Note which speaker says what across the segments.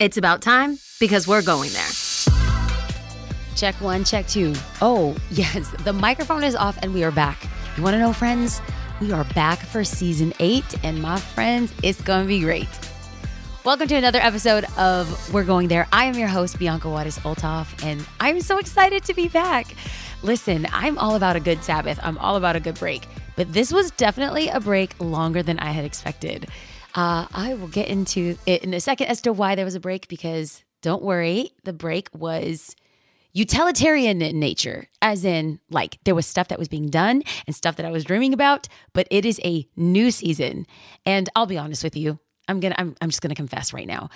Speaker 1: It's about time because we're going there.
Speaker 2: Check one, check two. Oh, yes, the microphone is off and we are back. You want to know, friends? We are back for season eight, and my friends, it's going to be great. Welcome to another episode of We're Going There. I am your host, Bianca Juárez Olthoff, and I'm so excited to be back. Listen, I'm all about a good Sabbath, I'm all about a good break, but this was definitely a break longer than I had expected. Uh, I will get into it in a second as to why there was a break because don't worry, the break was utilitarian in nature, as in, like, there was stuff that was being done and stuff that I was dreaming about, but it is a new season. And I'll be honest with you, I'm gonna, I'm, I'm just gonna confess right now.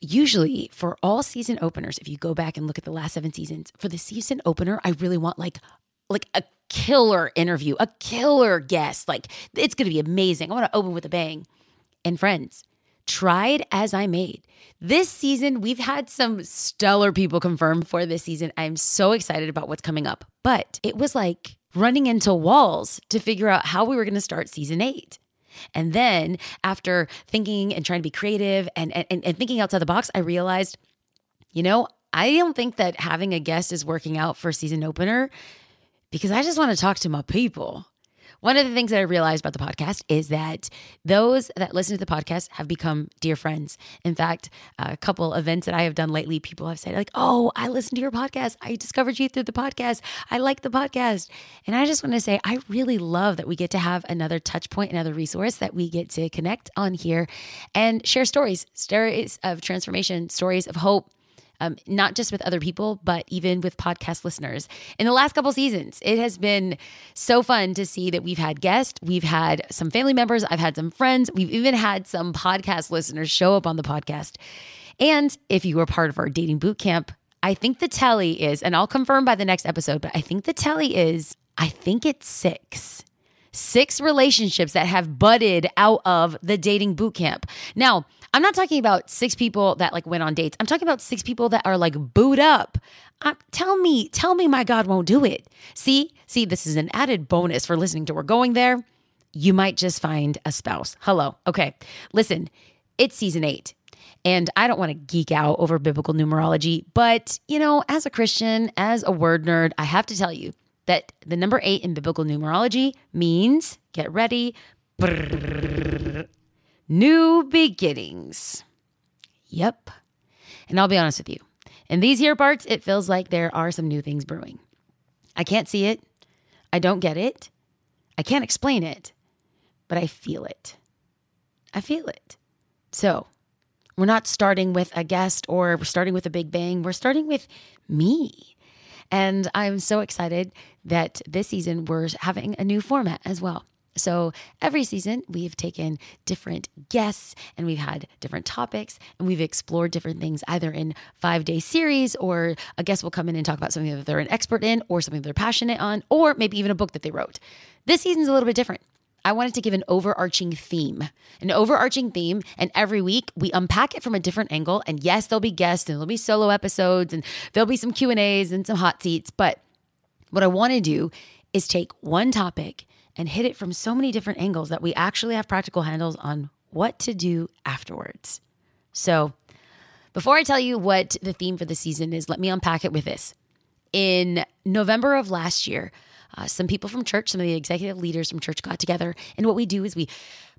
Speaker 2: Usually, for all season openers, if you go back and look at the last seven seasons, for the season opener, I really want like, like a killer interview, a killer guest. Like, it's gonna be amazing. I wanna open with a bang and friends. Tried as I made. This season, we've had some stellar people confirmed for this season. I'm so excited about what's coming up. But it was like running into walls to figure out how we were going to start season eight. And then after thinking and trying to be creative and, and, and thinking outside the box, I realized, you know, I don't think that having a guest is working out for season opener because I just want to talk to my people. One of the things that I realized about the podcast is that those that listen to the podcast have become dear friends. In fact, a couple events that I have done lately, people have said, like, oh, I listened to your podcast. I discovered you through the podcast. I like the podcast. And I just want to say, I really love that we get to have another touch point, another resource that we get to connect on here and share stories, stories of transformation, stories of hope um, not just with other people, but even with podcast listeners. In the last couple seasons, it has been so fun to see that we've had guests, we've had some family members, I've had some friends, we've even had some podcast listeners show up on the podcast. And if you were part of our dating boot camp, I think the tally is, and I'll confirm by the next episode, but I think the tally is, I think it's six six relationships that have budded out of the dating boot camp. Now, I'm not talking about six people that like went on dates. I'm talking about six people that are like booed up. Tell me, tell me my God won't do it. See, see, this is an added bonus for listening to We're Going There. You might just find a spouse. Hello. Okay. Listen, it's season eight. And I don't want to geek out over biblical numerology, but you know, as a Christian, as a word nerd, I have to tell you that the number eight in biblical numerology means, get ready, new beginnings. Yep. And I'll be honest with you. In these here parts, it feels like there are some new things brewing. I can't see it. I don't get it. I can't explain it, but I feel it. I feel it. So, we're not starting with a guest or we're starting with a big bang. We're starting with me. And I'm so excited that this season we're having a new format as well. So every season, we've taken different guests and we've had different topics and we've explored different things either in five day series or a guest will come in and talk about something that they're an expert in or something they're passionate on or maybe even a book that they wrote. This season's a little bit different. I wanted to give an overarching theme, an overarching theme. And every week we unpack it from a different angle. And yes, there'll be guests and there'll be solo episodes and there'll be some Q and A's and some hot seats. But what I want to do is take one topic and hit it from so many different angles that we actually have practical handles on what to do afterwards. So before I tell you what the theme for the season is, let me unpack it with this. In November of last year, uh, some people from church, some of the executive leaders from church got together. And what we do is we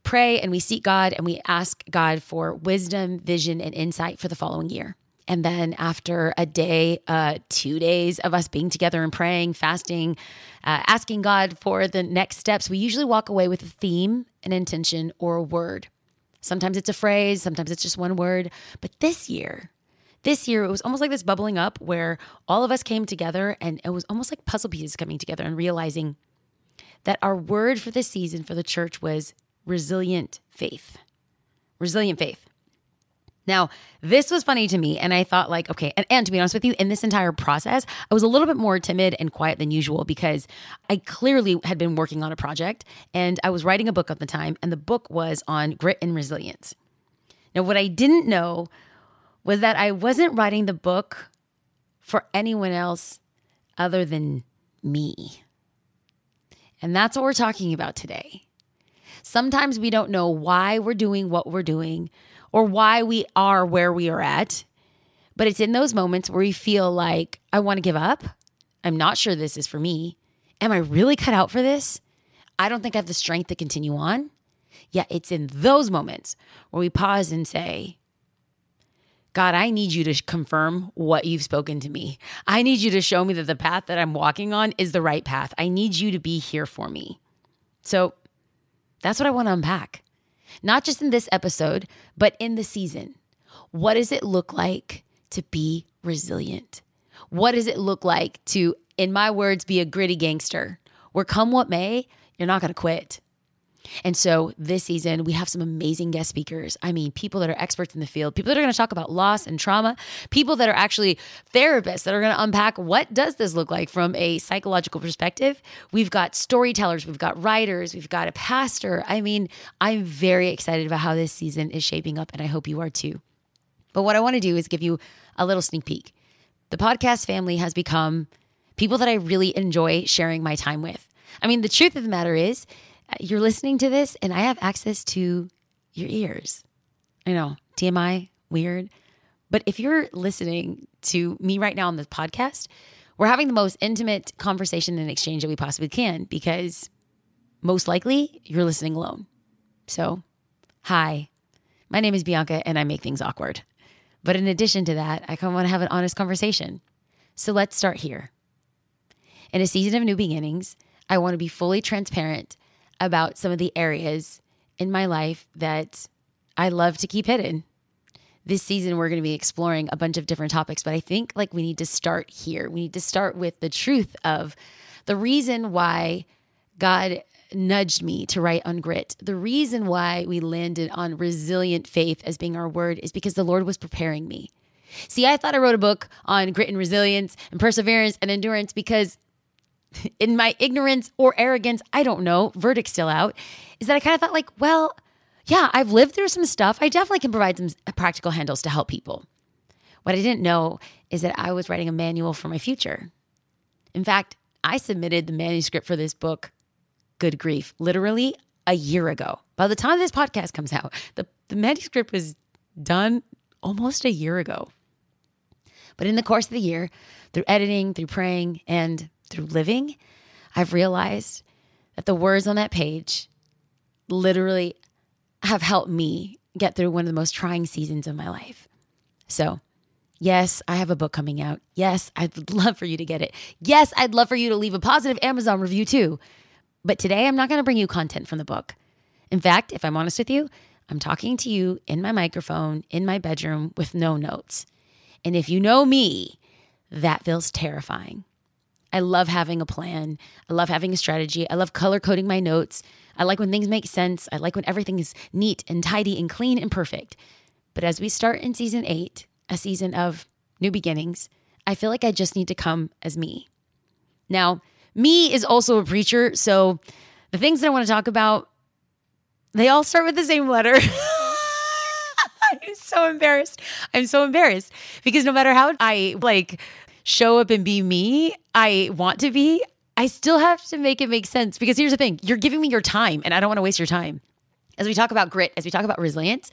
Speaker 2: pray and we seek God and we ask God for wisdom, vision, and insight for the following year. And then after a day, uh, two days of us being together and praying, fasting, uh, asking God for the next steps, we usually walk away with a theme, an intention, or a word. Sometimes it's a phrase, sometimes it's just one word. But this year, this year, it was almost like this bubbling up where all of us came together and it was almost like puzzle pieces coming together and realizing that our word for this season for the church was resilient faith. Resilient faith. Now, this was funny to me, and I thought, like, okay, and, and, to be honest with you, in this entire process, I was a little bit more timid and quiet than usual because I clearly had been working on a project and I was writing a book at the time, and the book was on grit and resilience. Now, what I didn't know was that I wasn't writing the book for anyone else other than me. And that's what we're talking about today. Sometimes we don't know why we're doing what we're doing or why we are where we are at. But it's in those moments where we feel like, I want to give up. I'm not sure this is for me. Am I really cut out for this? I don't think I have the strength to continue on. Yeah, it's in those moments where we pause and say, God, I need you to confirm what you've spoken to me. I need you to show me that the path that I'm walking on is the right path. I need you to be here for me. So that's what I want to unpack, not just in this episode, but in the season. What does it look like to be resilient? What does it look like to, in my words, be a gritty gangster where come what may, you're not going to quit. And so this season, we have some amazing guest speakers. I mean, people that are experts in the field, people that are going to talk about loss and trauma, people that are actually therapists that are going to unpack what does this look like from a psychological perspective. We've got storytellers, we've got writers, we've got a pastor. I mean, I'm very excited about how this season is shaping up, and I hope you are too. But what I want to do is give you a little sneak peek. The podcast family has become people that I really enjoy sharing my time with. I mean, the truth of the matter is, you're listening to this and I have access to your ears. I know, TMI, weird. But if you're listening to me right now on this podcast, we're having the most intimate conversation and exchange that we possibly can because most likely you're listening alone. So, hi, my name is Bianca and I make things awkward. But in addition to that, I kind of want to have an honest conversation. So let's start here. In a season of new beginnings, I want to be fully transparent about some of the areas in my life that I love to keep hidden. This season, we're going to be exploring a bunch of different topics, but I think like we need to start here. We need to start with the truth of the reason why God nudged me to write on grit. The reason why we landed on resilient faith as being our word is because the Lord was preparing me. See, I thought I wrote a book on grit and resilience and perseverance and endurance because in my ignorance or arrogance, I don't know, verdict still out, is that I kind of thought, like, well, yeah, I've lived through some stuff. I definitely can provide some uh, practical handles to help people. What I didn't know is that I was writing a manual for my future. In fact, I submitted the manuscript for this book, good grief, literally a year ago. By the time this podcast comes out, the, the manuscript was done almost a year ago. But in the course of the year, through editing, through praying, and through living, I've realized that the words on that page literally have helped me get through one of the most trying seasons of my life. So, yes, I have a book coming out. Yes, I'd love for you to get it. Yes, I'd love for you to leave a positive Amazon review too. But today, I'm not going to bring you content from the book. In fact, if I'm honest with you, I'm talking to you in my microphone in my bedroom with no notes. And if you know me, that feels terrifying. I love having a plan. I love having a strategy. I love color coding my notes. I like when things make sense. I like when everything is neat and tidy and clean and perfect. But as we start in season eight, a season of new beginnings, I feel like I just need to come as me. Now, me is also a preacher. So the things that I want to talk about, they all start with the same letter. I'm so embarrassed. I'm so embarrassed because no matter how I like show up and be me I want to be, I still have to make it make sense because here's the thing you're giving me your time and I don't want to waste your time. As we talk about grit, as we talk about resilience,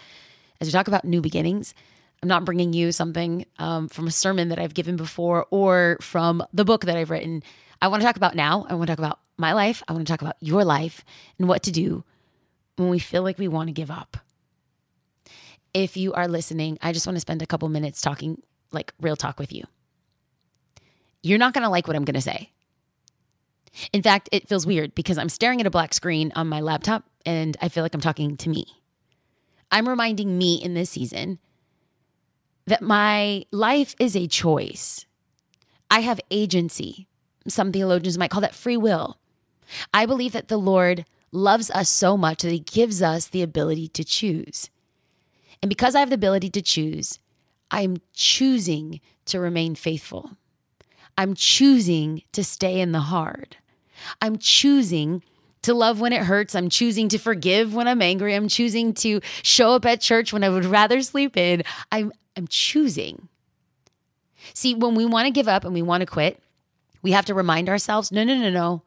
Speaker 2: as we talk about new beginnings, I'm not bringing you something um, from a sermon that I've given before or from the book that I've written. I want to talk about now. I want to talk about my life. I want to talk about your life and what to do when we feel like we want to give up. If you are listening, I just want to spend a couple minutes talking like real talk with you you're not going to like what I'm going to say. In fact, it feels weird because I'm staring at a black screen on my laptop and I feel like I'm talking to me. I'm reminding me in this season that my life is a choice. I have agency. Some theologians might call that free will. I believe that the Lord loves us so much that he gives us the ability to choose. And because I have the ability to choose, I'm choosing to remain faithful. I'm choosing to stay in the hard. I'm choosing to love when it hurts. I'm choosing to forgive when I'm angry. I'm choosing to show up at church when I would rather sleep in. I'm, I'm choosing. See, when we want to give up and we want to quit, we have to remind ourselves no, no, no, no.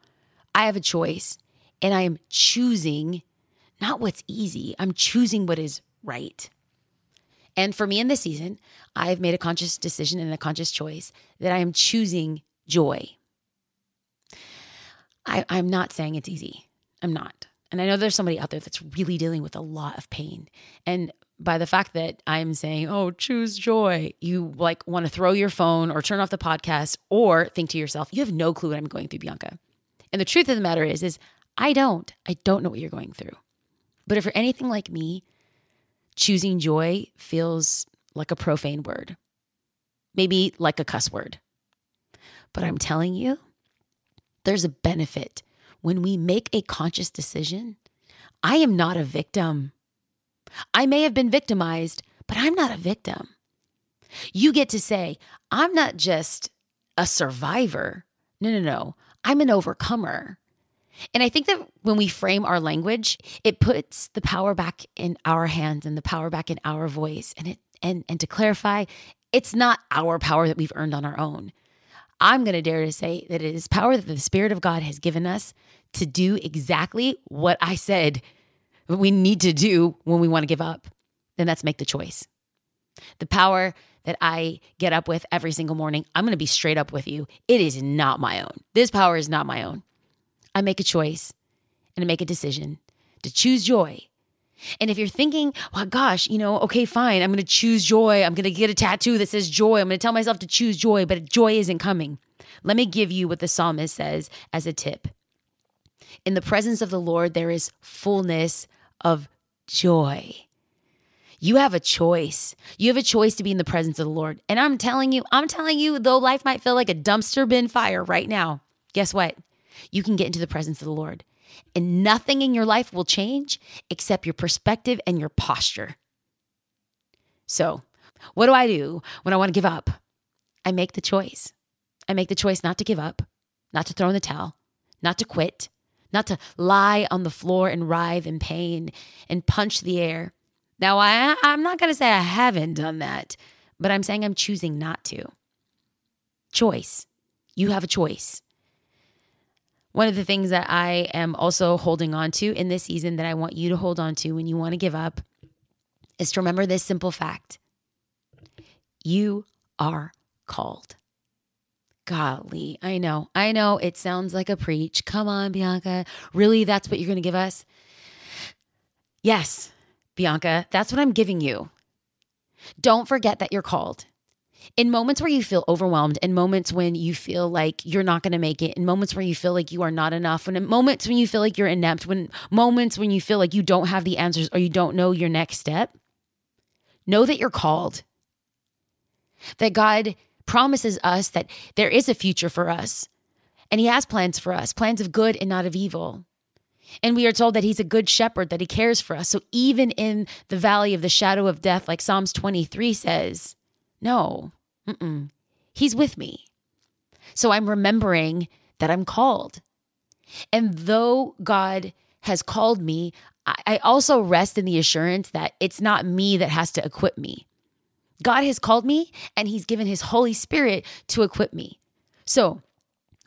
Speaker 2: I have a choice and I am choosing not what's easy, I'm choosing what is right. And for me in this season, I've made a conscious decision and a conscious choice that I am choosing joy. I, I'm not saying it's easy. I'm not. And I know there's somebody out there that's really dealing with a lot of pain. And by the fact that I'm saying, oh, choose joy, you like want to throw your phone or turn off the podcast or think to yourself, you have no clue what I'm going through, Bianca. And the truth of the matter is, is I don't. I don't know what you're going through. But if you're anything like me, choosing joy feels like a profane word, maybe like a cuss word. But I'm telling you, there's a benefit when we make a conscious decision. I am not a victim. I may have been victimized, but I'm not a victim. You get to say, I'm not just a survivor. No, no, no. I'm an overcomer. And I think that when we frame our language, it puts the power back in our hands and the power back in our voice. And it and and to clarify, it's not our power that we've earned on our own. I'm going to dare to say that it is power that the Spirit of God has given us to do exactly what I said we need to do when we want to give up. Then that's make the choice. The power that I get up with every single morning, I'm going to be straight up with you. It is not my own. This power is not my own. I make a choice and I make a decision to choose joy. And if you're thinking, well, gosh, you know, okay, fine, I'm going to choose joy. I'm going to get a tattoo that says joy. I'm going to tell myself to choose joy, but joy isn't coming. Let me give you what the psalmist says as a tip. In the presence of the Lord, there is fullness of joy. You have a choice. You have a choice to be in the presence of the Lord. And I'm telling you, I'm telling you, though life might feel like a dumpster bin fire right now, guess what? You can get into the presence of the Lord. And nothing in your life will change except your perspective and your posture. So, what do I do when I want to give up? I make the choice. I make the choice not to give up, not to throw in the towel, not to quit, not to lie on the floor and writhe in pain and punch the air. Now, I, I'm not going to say I haven't done that, but I'm saying I'm choosing not to. Choice. You have a choice. One of the things that I am also holding on to in this season that I want you to hold on to when you want to give up is to remember this simple fact you are called. Golly, I know, I know it sounds like a preach. Come on, Bianca. Really, that's what you're going to give us? Yes, Bianca, that's what I'm giving you. Don't forget that you're called in moments where you feel overwhelmed, in moments when you feel like you're not going to make it, in moments where you feel like you are not enough, when in moments when you feel like you're inept, when moments when you feel like you don't have the answers or you don't know your next step, know that you're called. That God promises us that there is a future for us and He has plans for us, plans of good and not of evil. And we are told that he's a good shepherd, that he cares for us. So even in the valley of the shadow of death, like Psalms 23 says, no, Mm-mm. He's with me. So I'm remembering that I'm called. And though God has called me, I also rest in the assurance that it's not me that has to equip me. God has called me and He's given His Holy Spirit to equip me. So,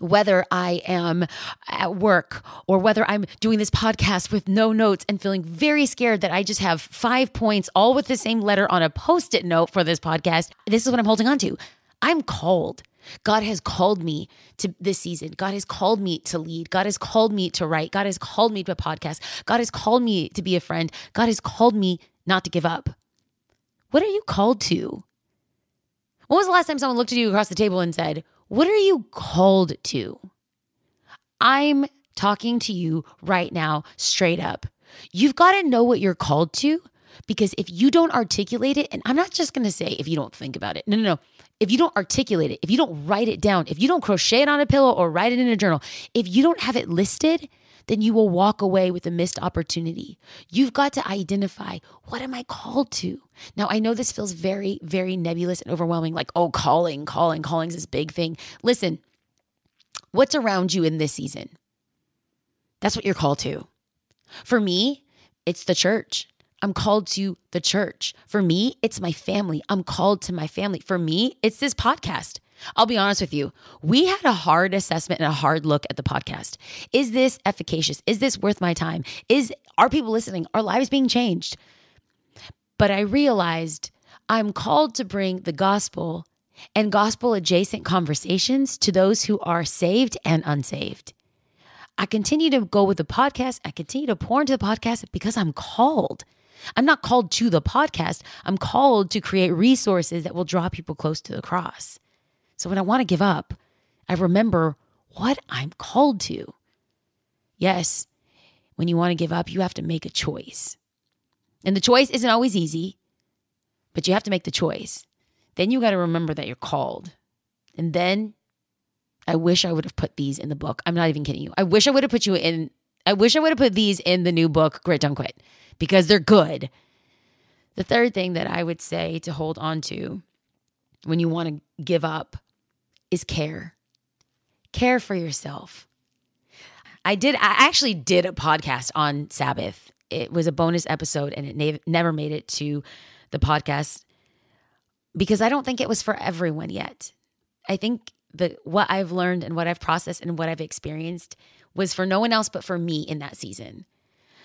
Speaker 2: whether I am at work or whether I'm doing this podcast with no notes and feeling very scared that I just have five points all with the same letter on a post it note for this podcast, this is what I'm holding on to. I'm called. God has called me to this season. God has called me to lead. God has called me to write. God has called me to a podcast. God has called me to be a friend. God has called me not to give up. What are you called to? When was the last time someone looked at you across the table and said, what are you called to? I'm talking to you right now, straight up. You've got to know what you're called to because if you don't articulate it, and I'm not just going to say if you don't think about it, no, no, no. If you don't articulate it, if you don't write it down, if you don't crochet it on a pillow or write it in a journal, if you don't have it listed, then you will walk away with a missed opportunity. You've got to identify what am I called to? Now, I know this feels very, very nebulous and overwhelming like, oh, calling, calling, calling is this big thing. Listen, what's around you in this season? That's what you're called to. For me, it's the church. I'm called to the church. For me, it's my family. I'm called to my family. For me, it's this podcast. I'll be honest with you. We had a hard assessment and a hard look at the podcast. Is this efficacious? Is this worth my time? Is are people listening? Are lives being changed? But I realized I'm called to bring the gospel and gospel adjacent conversations to those who are saved and unsaved. I continue to go with the podcast. I continue to pour into the podcast because I'm called. I'm not called to the podcast. I'm called to create resources that will draw people close to the cross. So when I want to give up, I remember what I'm called to. Yes, when you want to give up, you have to make a choice. And the choice isn't always easy, but you have to make the choice. Then you got to remember that you're called. And then I wish I would have put these in the book. I'm not even kidding you. I wish I would have put you in, I wish I would have put these in the new book, Grit Don't Quit, because they're good. The third thing that I would say to hold on to when you want to give up is care. Care for yourself. I did, I actually did a podcast on Sabbath. It was a bonus episode and it ne- never made it to the podcast because I don't think it was for everyone yet. I think that what I've learned and what I've processed and what I've experienced was for no one else but for me in that season.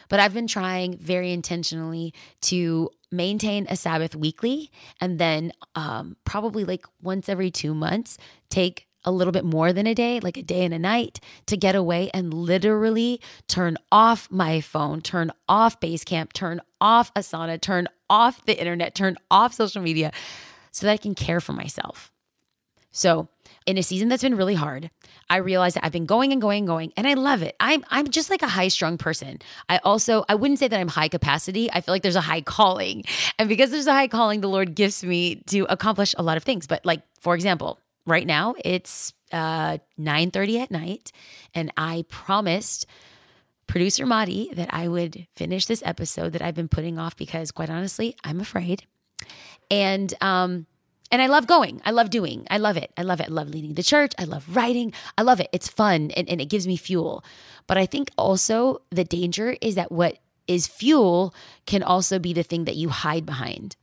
Speaker 2: But I've been trying very intentionally to maintain a Sabbath weekly and then um, probably like once every two months, take a little bit more than a day, like a day and a night, to get away and literally turn off my phone, turn off Basecamp, turn off Asana, turn off the internet, turn off social media so that I can care for myself. So, in a season that's been really hard, I realized that I've been going and going and going and I love it. I'm I'm just like a high-strung person. I also I wouldn't say that I'm high capacity. I feel like there's a high calling. And because there's a high calling, the Lord gives me to accomplish a lot of things. But like for example, right now it's uh 9:30 at night and I promised producer Madi that I would finish this episode that I've been putting off because quite honestly, I'm afraid. And um and I love going. I love doing. I love it. I love it. I love leading the church. I love writing. I love it. It's fun and, and it gives me fuel. But I think also the danger is that what is fuel can also be the thing that you hide behind.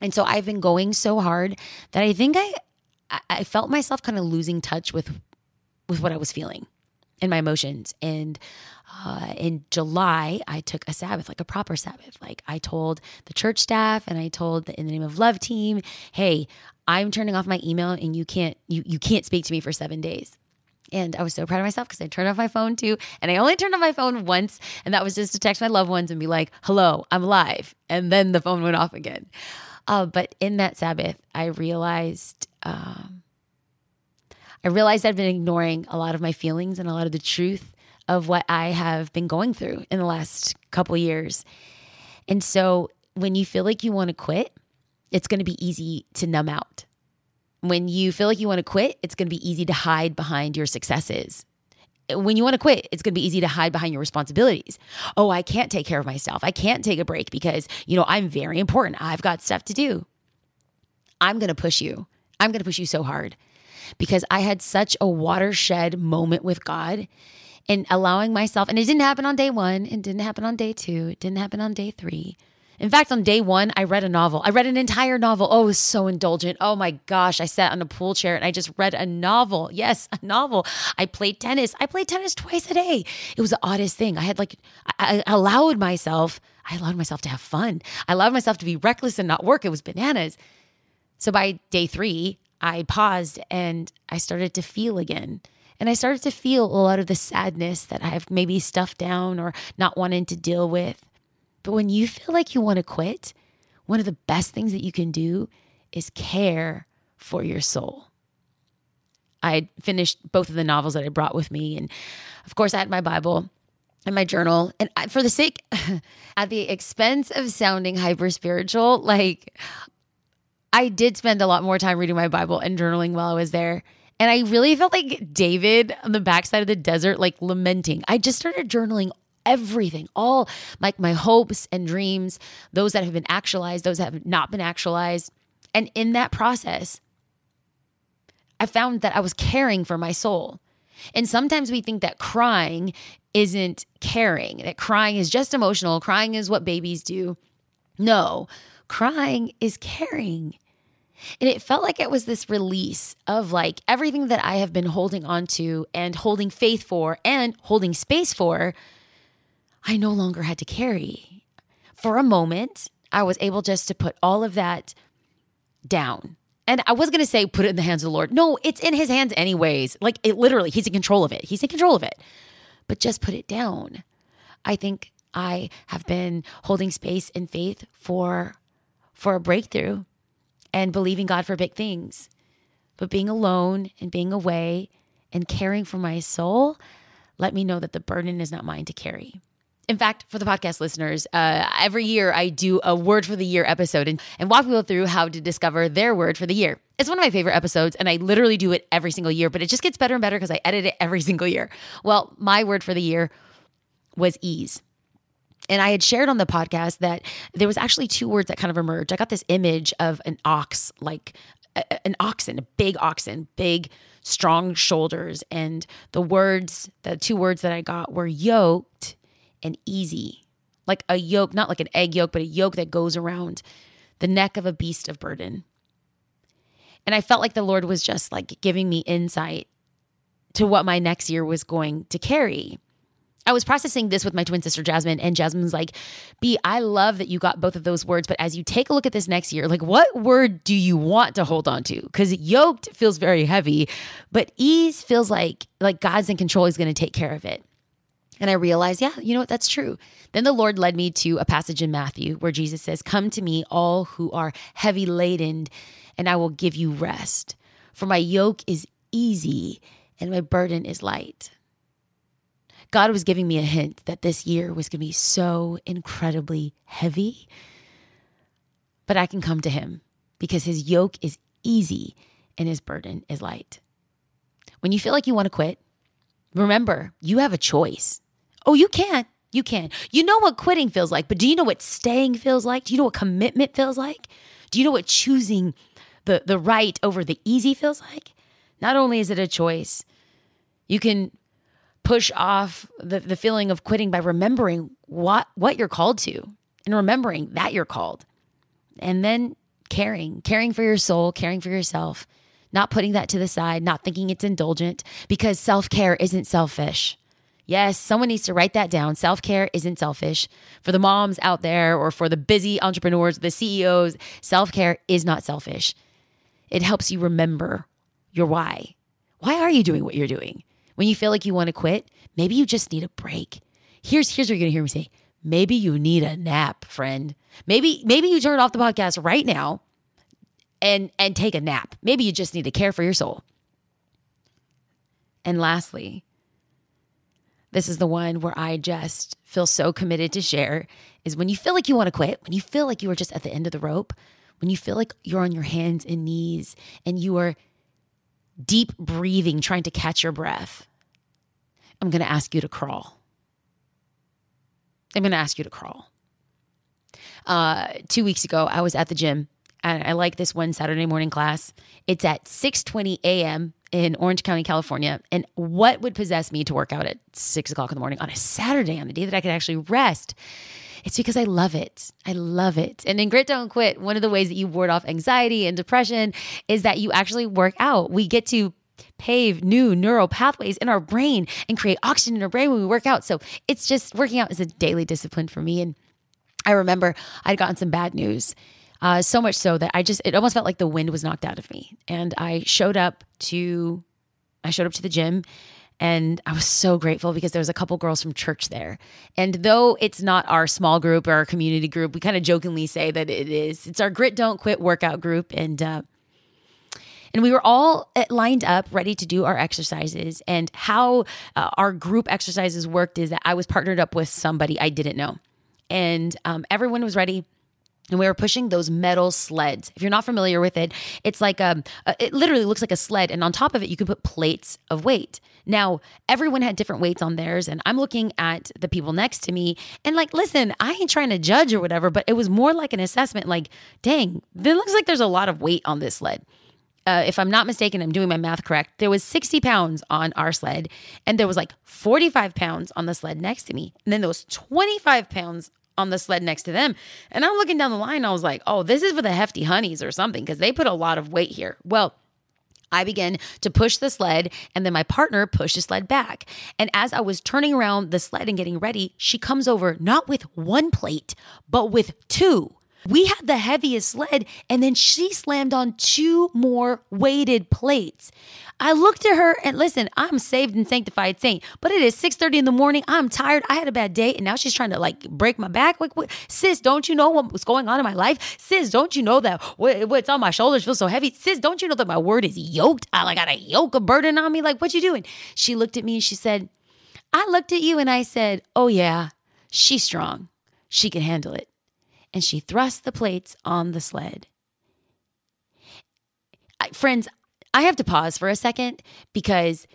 Speaker 2: And so I've been going so hard that I think I I felt myself kind of losing touch with with what I was feeling and my emotions. And uh, in July, I took a Sabbath, like a proper Sabbath. Like I told the church staff and I told the In the Name of Love team, "Hey, I'm turning off my email, and you can't you you can't speak to me for seven days." And I was so proud of myself because I turned off my phone too. And I only turned off my phone once, and that was just to text my loved ones and be like, hello, I'm alive. And then the phone went off again. Uh, but in that Sabbath, I realized um, I realized I'd been ignoring a lot of my feelings and a lot of the truth of what I have been going through in the last couple years. And so when you feel like you want to quit, it's going to be easy to numb out. When you feel like you want to quit, it's going to be easy to hide behind your successes. When you want to quit, it's going to be easy to hide behind your responsibilities. Oh, I can't take care of myself. I can't take a break because, you know, I'm very important. I've got stuff to do. I'm going to push you. I'm going to push you so hard because I had such a watershed moment with God and allowing myself, and it didn't happen on day one, it didn't happen on day two, it didn't happen on day three. In fact, on day one, I read a novel. I read an entire novel. Oh, it was so indulgent. Oh my gosh. I sat on a pool chair and I just read a novel. Yes, a novel. I played tennis. I played tennis twice a day. It was the oddest thing. I had like, I allowed myself, I allowed myself to have fun. I allowed myself to be reckless and not work. It was bananas. So by day three, I paused and I started to feel again. And I started to feel a lot of the sadness that I've maybe stuffed down or not wanting to deal with. But when you feel like you want to quit, one of the best things that you can do is care for your soul. I finished both of the novels that I brought with me. And of course, I had my Bible and my journal. And for the sake, at the expense of sounding hyper spiritual, like I did spend a lot more time reading my Bible and journaling while I was there. And I really felt like David on the backside of the desert, like lamenting. I just started journaling everything, all like my hopes and dreams, those that have been actualized, those that have not been actualized. And in that process, I found that I was caring for my soul. And sometimes we think that crying isn't caring, that crying is just emotional, crying is what babies do. No, crying is caring. And it felt like it was this release of like everything that I have been holding on to and holding faith for and holding space for, I no longer had to carry. For a moment, I was able just to put all of that down. And I was going to say put it in the hands of the Lord. No, it's in his hands anyways. Like it literally, he's in control of it. He's in control of it. But just put it down. I think I have been holding space in faith for for a breakthrough and believing God for big things. But being alone and being away and caring for my soul let me know that the burden is not mine to carry. In fact, for the podcast listeners, uh, every year I do a word for the year episode and, and walk people through how to discover their word for the year. It's one of my favorite episodes, and I literally do it every single year, but it just gets better and better because I edit it every single year. Well, my word for the year was ease. And I had shared on the podcast that there was actually two words that kind of emerged. I got this image of an ox, like a, an oxen, a big oxen, big, strong shoulders. And the words, the two words that I got were yoked and easy, like a yoke, not like an egg yolk, but a yoke that goes around the neck of a beast of burden. And I felt like the Lord was just like giving me insight to what my next year was going to carry. I was processing this with my twin sister Jasmine, and Jasmine's like, B, I love that you got both of those words, but as you take a look at this next year, like what word do you want to hold on to? Because yoked feels very heavy, but ease feels like like God's in control, he's gonna take care of it. And I realized, yeah, you know what? That's true. Then the Lord led me to a passage in Matthew where Jesus says, Come to me, all who are heavy laden, and I will give you rest. For my yoke is easy and my burden is light. God was giving me a hint that this year was going to be so incredibly heavy. But I can come to Him because His yoke is easy and His burden is light. When you feel like you want to quit, remember you have a choice. Oh, you can. You can. You know what quitting feels like, but do you know what staying feels like? Do you know what commitment feels like? Do you know what choosing the, the right over the easy feels like? Not only is it a choice, you can push off the, the feeling of quitting by remembering what what you're called to and remembering that you're called. And then caring, caring for your soul, caring for yourself, not putting that to the side, not thinking it's indulgent because self-care isn't selfish. Yes, someone needs to write that down. Self care isn't selfish. For the moms out there or for the busy entrepreneurs, the CEOs, self care is not selfish. It helps you remember your why. Why are you doing what you're doing? When you feel like you want to quit, maybe you just need a break. Here's here's what you're gonna hear me say. Maybe you need a nap, friend. Maybe maybe you turn off the podcast right now and and take a nap. Maybe you just need to care for your soul. And lastly, this is the one where I just feel so committed to share is when you feel like you want to quit, when you feel like you are just at the end of the rope, when you feel like you're on your hands and knees and you are deep breathing, trying to catch your breath, I'm going to ask you to crawl. I'm going to ask you to crawl. Uh, two weeks ago, I was at the gym and I like this one Saturday morning class. It's at 6:20 a.m in Orange County, California. And what would possess me to work out at six o'clock in the morning on a Saturday, on the day that I could actually rest? It's because I love it. I love it. And in Grit Don't Quit, one of the ways that you ward off anxiety and depression is that you actually work out. We get to pave new neural pathways in our brain and create oxygen in our brain when we work out. So it's just working out is a daily discipline for me. And I remember I'd gotten some bad news uh, so much so that I just, it almost felt like the wind was knocked out of me. And I showed up to, I showed up to the gym and I was so grateful because there was a couple girls from church there. And though it's not our small group or our community group, we kind of jokingly say that it is. It's our grit don't quit workout group and uh and we were all uh, lined up ready to do our exercises and how uh, our group exercises worked is that I was partnered up with somebody I didn't know. And um, everyone was ready and we were pushing those metal sleds. If you're not familiar with it, it's like um, a, it literally looks like a sled, and on top of it, you can put plates of weight. Now, everyone had different weights on theirs, and I'm looking at the people next to me, and like, listen, I ain't trying to judge or whatever, but it was more like an assessment. Like, dang, it looks like there's a lot of weight on this sled. Uh, if I'm not mistaken, I'm doing my math correct. There was 60 pounds on our sled, and there was like 45 pounds on the sled next to me, and then there was 25 pounds on the sled next to them. And I'm looking down the line, I was like, oh, this is for the hefty honeys or something, because they put a lot of weight here. Well, I began to push the sled, and then my partner pushed the sled back. And as I was turning around the sled and getting ready, she comes over not with one plate, but with two. We had the heaviest sled, and then she slammed on two more weighted plates. I looked at her and listen, I'm saved and sanctified saint, but it is 6:30 in the morning. I'm tired. I had a bad day, and now she's trying to like break my back. Like, what? sis, don't you know what was going on in my life? Sis, don't you know that what's on my shoulders feels so heavy? Sis, don't you know that my word is yoked? I got a yoke, of burden on me. Like, what you doing? She looked at me and she said, I looked at you and I said, Oh yeah, she's strong. She can handle it and she thrust the plates on the sled. I, friends, I have to pause for a second because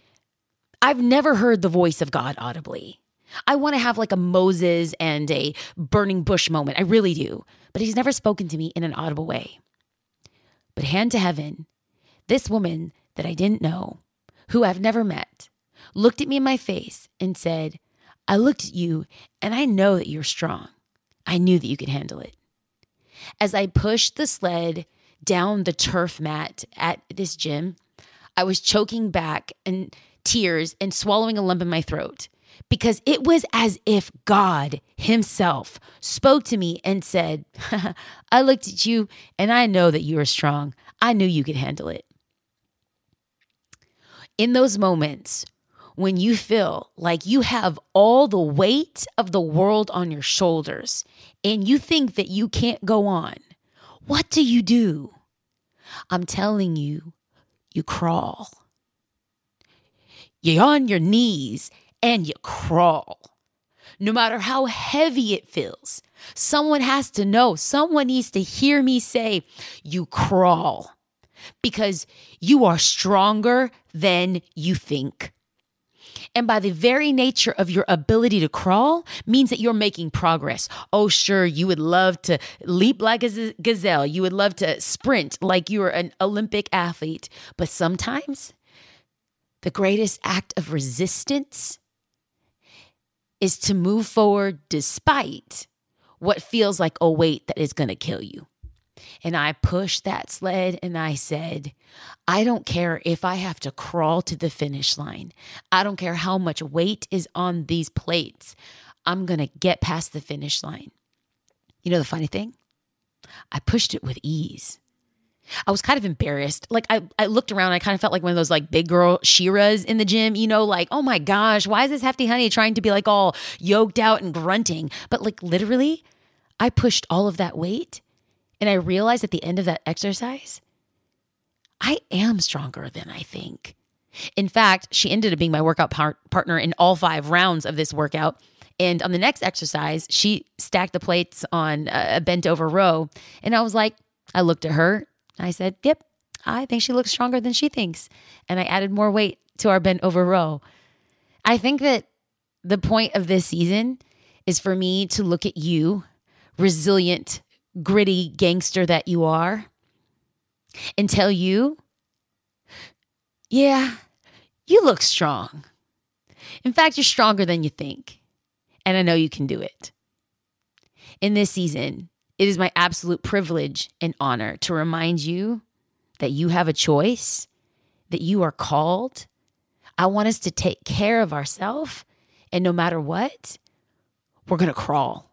Speaker 2: I've never heard the voice of God audibly. I want to have like a Moses and a burning bush moment. I really do. But he's never spoken to me in an audible way. But hand to heaven, this woman that I didn't know, who I've never met, looked at me in my face and said, I looked at you and I know that you're strong. I knew that you could handle it. As I pushed the sled down the turf mat at this gym, I was choking back and tears and swallowing a lump in my throat because it was as if God Himself spoke to me and said, I looked at you and I know that you are strong. I knew you could handle it. In those moments when you feel like you have all the weight of the world on your shoulders and you think that you can't go on, what do you do? I'm telling you, you crawl. You're on your knees and you crawl. No matter how heavy it feels, someone has to know, someone needs to hear me say, you crawl because you are stronger than you think. And by the very nature of your ability to crawl means that you're making progress. Oh, sure, you would love to leap like a gazelle. You would love to sprint like you're an Olympic athlete. But sometimes the greatest act of resistance is to move forward despite what feels like a weight that is going to kill you. And I pushed that sled and I said, I don't care if I have to crawl to the finish line. I don't care how much weight is on these plates. I'm going to get past the finish line. You know the funny thing? I pushed it with ease. I was kind of embarrassed. Like I, I looked around, I kind of felt like one of those like big girl Shiras in the gym, you know, like, oh my gosh, why is this hefty honey trying to be like all yoked out and grunting? But like literally, I pushed all of that weight and I realized at the end of that exercise, I am stronger than I think. In fact, she ended up being my workout par- partner in all five rounds of this workout. And on the next exercise, she stacked the plates on a bent over row. And I was like, I looked at her. I said, Yep, I think she looks stronger than she thinks. And I added more weight to our bent over row. I think that the point of this season is for me to look at you, resilient, gritty gangster that you are, and tell you, yeah, you look strong. In fact, you're stronger than you think. And I know you can do it. In this season, it is my absolute privilege and honor to remind you that you have a choice, that you are called. I want us to take care of ourselves. And no matter what, we're going to crawl.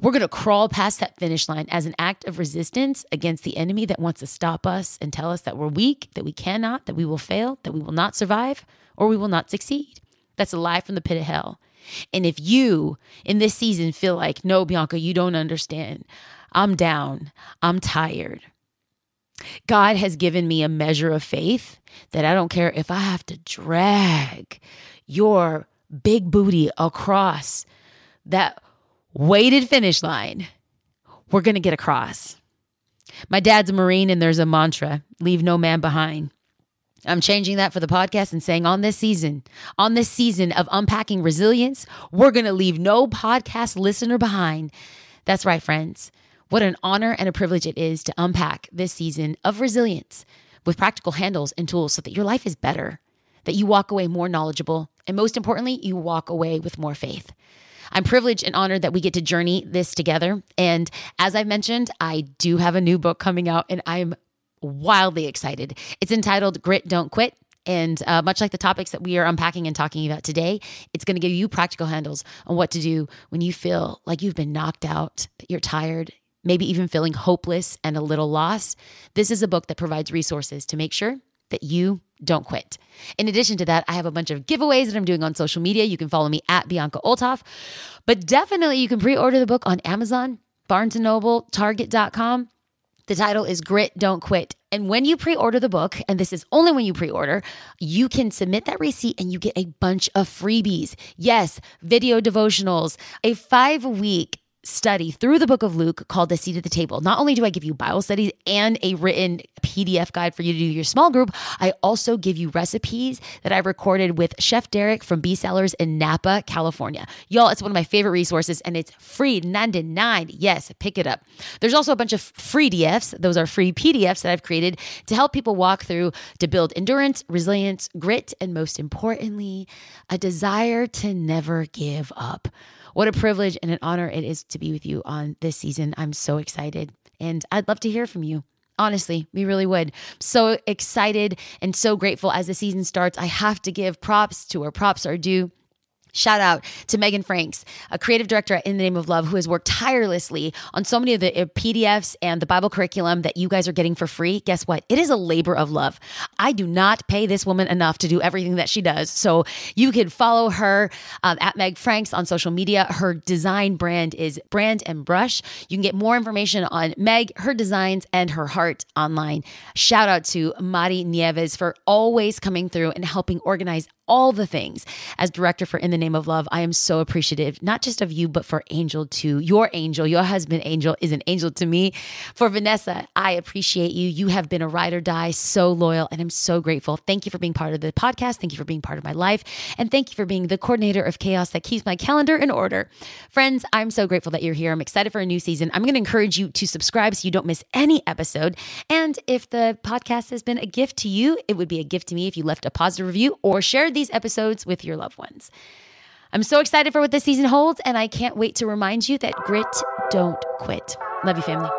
Speaker 2: We're going to crawl past that finish line as an act of resistance against the enemy that wants to stop us and tell us that we're weak, that we cannot, that we will fail, that we will not survive, or we will not succeed. That's a lie from the pit of hell. And if you in this season feel like, no, Bianca, you don't understand, I'm down, I'm tired. God has given me a measure of faith that I don't care if I have to drag your big booty across that weighted finish line, we're going to get across. My dad's a Marine and there's a mantra leave no man behind. I'm changing that for the podcast and saying on this season, on this season of unpacking resilience, we're going to leave no podcast listener behind. That's right, friends. What an honor and a privilege it is to unpack this season of resilience with practical handles and tools so that your life is better, that you walk away more knowledgeable, and most importantly, you walk away with more faith. I'm privileged and honored that we get to journey this together. And as I've mentioned, I do have a new book coming out and I'm wildly excited. It's entitled Grit Don't Quit. And uh, much like the topics that we are unpacking and talking about today, it's going to give you practical handles on what to do when you feel like you've been knocked out, you're tired, maybe even feeling hopeless and a little lost, this is a book that provides resources to make sure that you don't quit. In addition to that, I have a bunch of giveaways that I'm doing on social media. You can follow me at Bianca Olthoff, but definitely you can pre order the book on Amazon, Barnes and Noble, Target.com. The title is Grit Don't Quit. And when you pre order the book, and this is only when you pre order, you can submit that receipt and you get a bunch of freebies. Yes, video devotionals, a five week study through the book of Luke called The Seat at the Table. Not only do I give you Bible studies and a written PDF guide for you to do your small group, I also give you recipes that I've recorded with Chef Derek from B Cellars in Napa, California. Y'all, it's one of my favorite resources and it's free 99. Yes, pick it up. There's also a bunch of free DFs. Those are free PDFs that I've created to help people walk through to build endurance, resilience, grit, and most importantly, a desire to never give up. What a privilege and an honor it is to be with you on this season. I'm so excited and I'd love to hear from you. Honestly, we really would. So excited and so grateful as the season starts. I have to give props to where props are due. Shout out to Megan Franks, a creative director at In the Name of Love, who has worked tirelessly on so many of the uh, PDFs and the Bible curriculum that you guys are getting for free. Guess what? It is a labor of love. I do not pay this woman enough to do everything that she does. So you can follow her um, at Meg Franks on social media. Her design brand is Brand and Brush. You can get more information on Meg, her designs, and her heart online. Shout out to Mari Nieves for always coming through and helping organize all the things. As director for In the Name of Love, I am so appreciative, not just of you, but for Angel too. Your angel, your husband, Angel, is an angel to me. For Vanessa, I appreciate you. You have been a ride or die, so loyal, and I'm so grateful. Thank you for being part of the podcast. Thank you for being part of my life. And thank you for being the coordinator of chaos that keeps my calendar in order. Friends, I'm so grateful that you're here. I'm excited for a new season. I'm going to encourage you to subscribe so you don't miss any episode. And if the podcast has been a gift to you, it would be a gift to me if you left a positive review or shared these episodes with your loved ones. I'm so excited for what this season holds, and I can't wait to remind you that grit don't quit. Love you, family.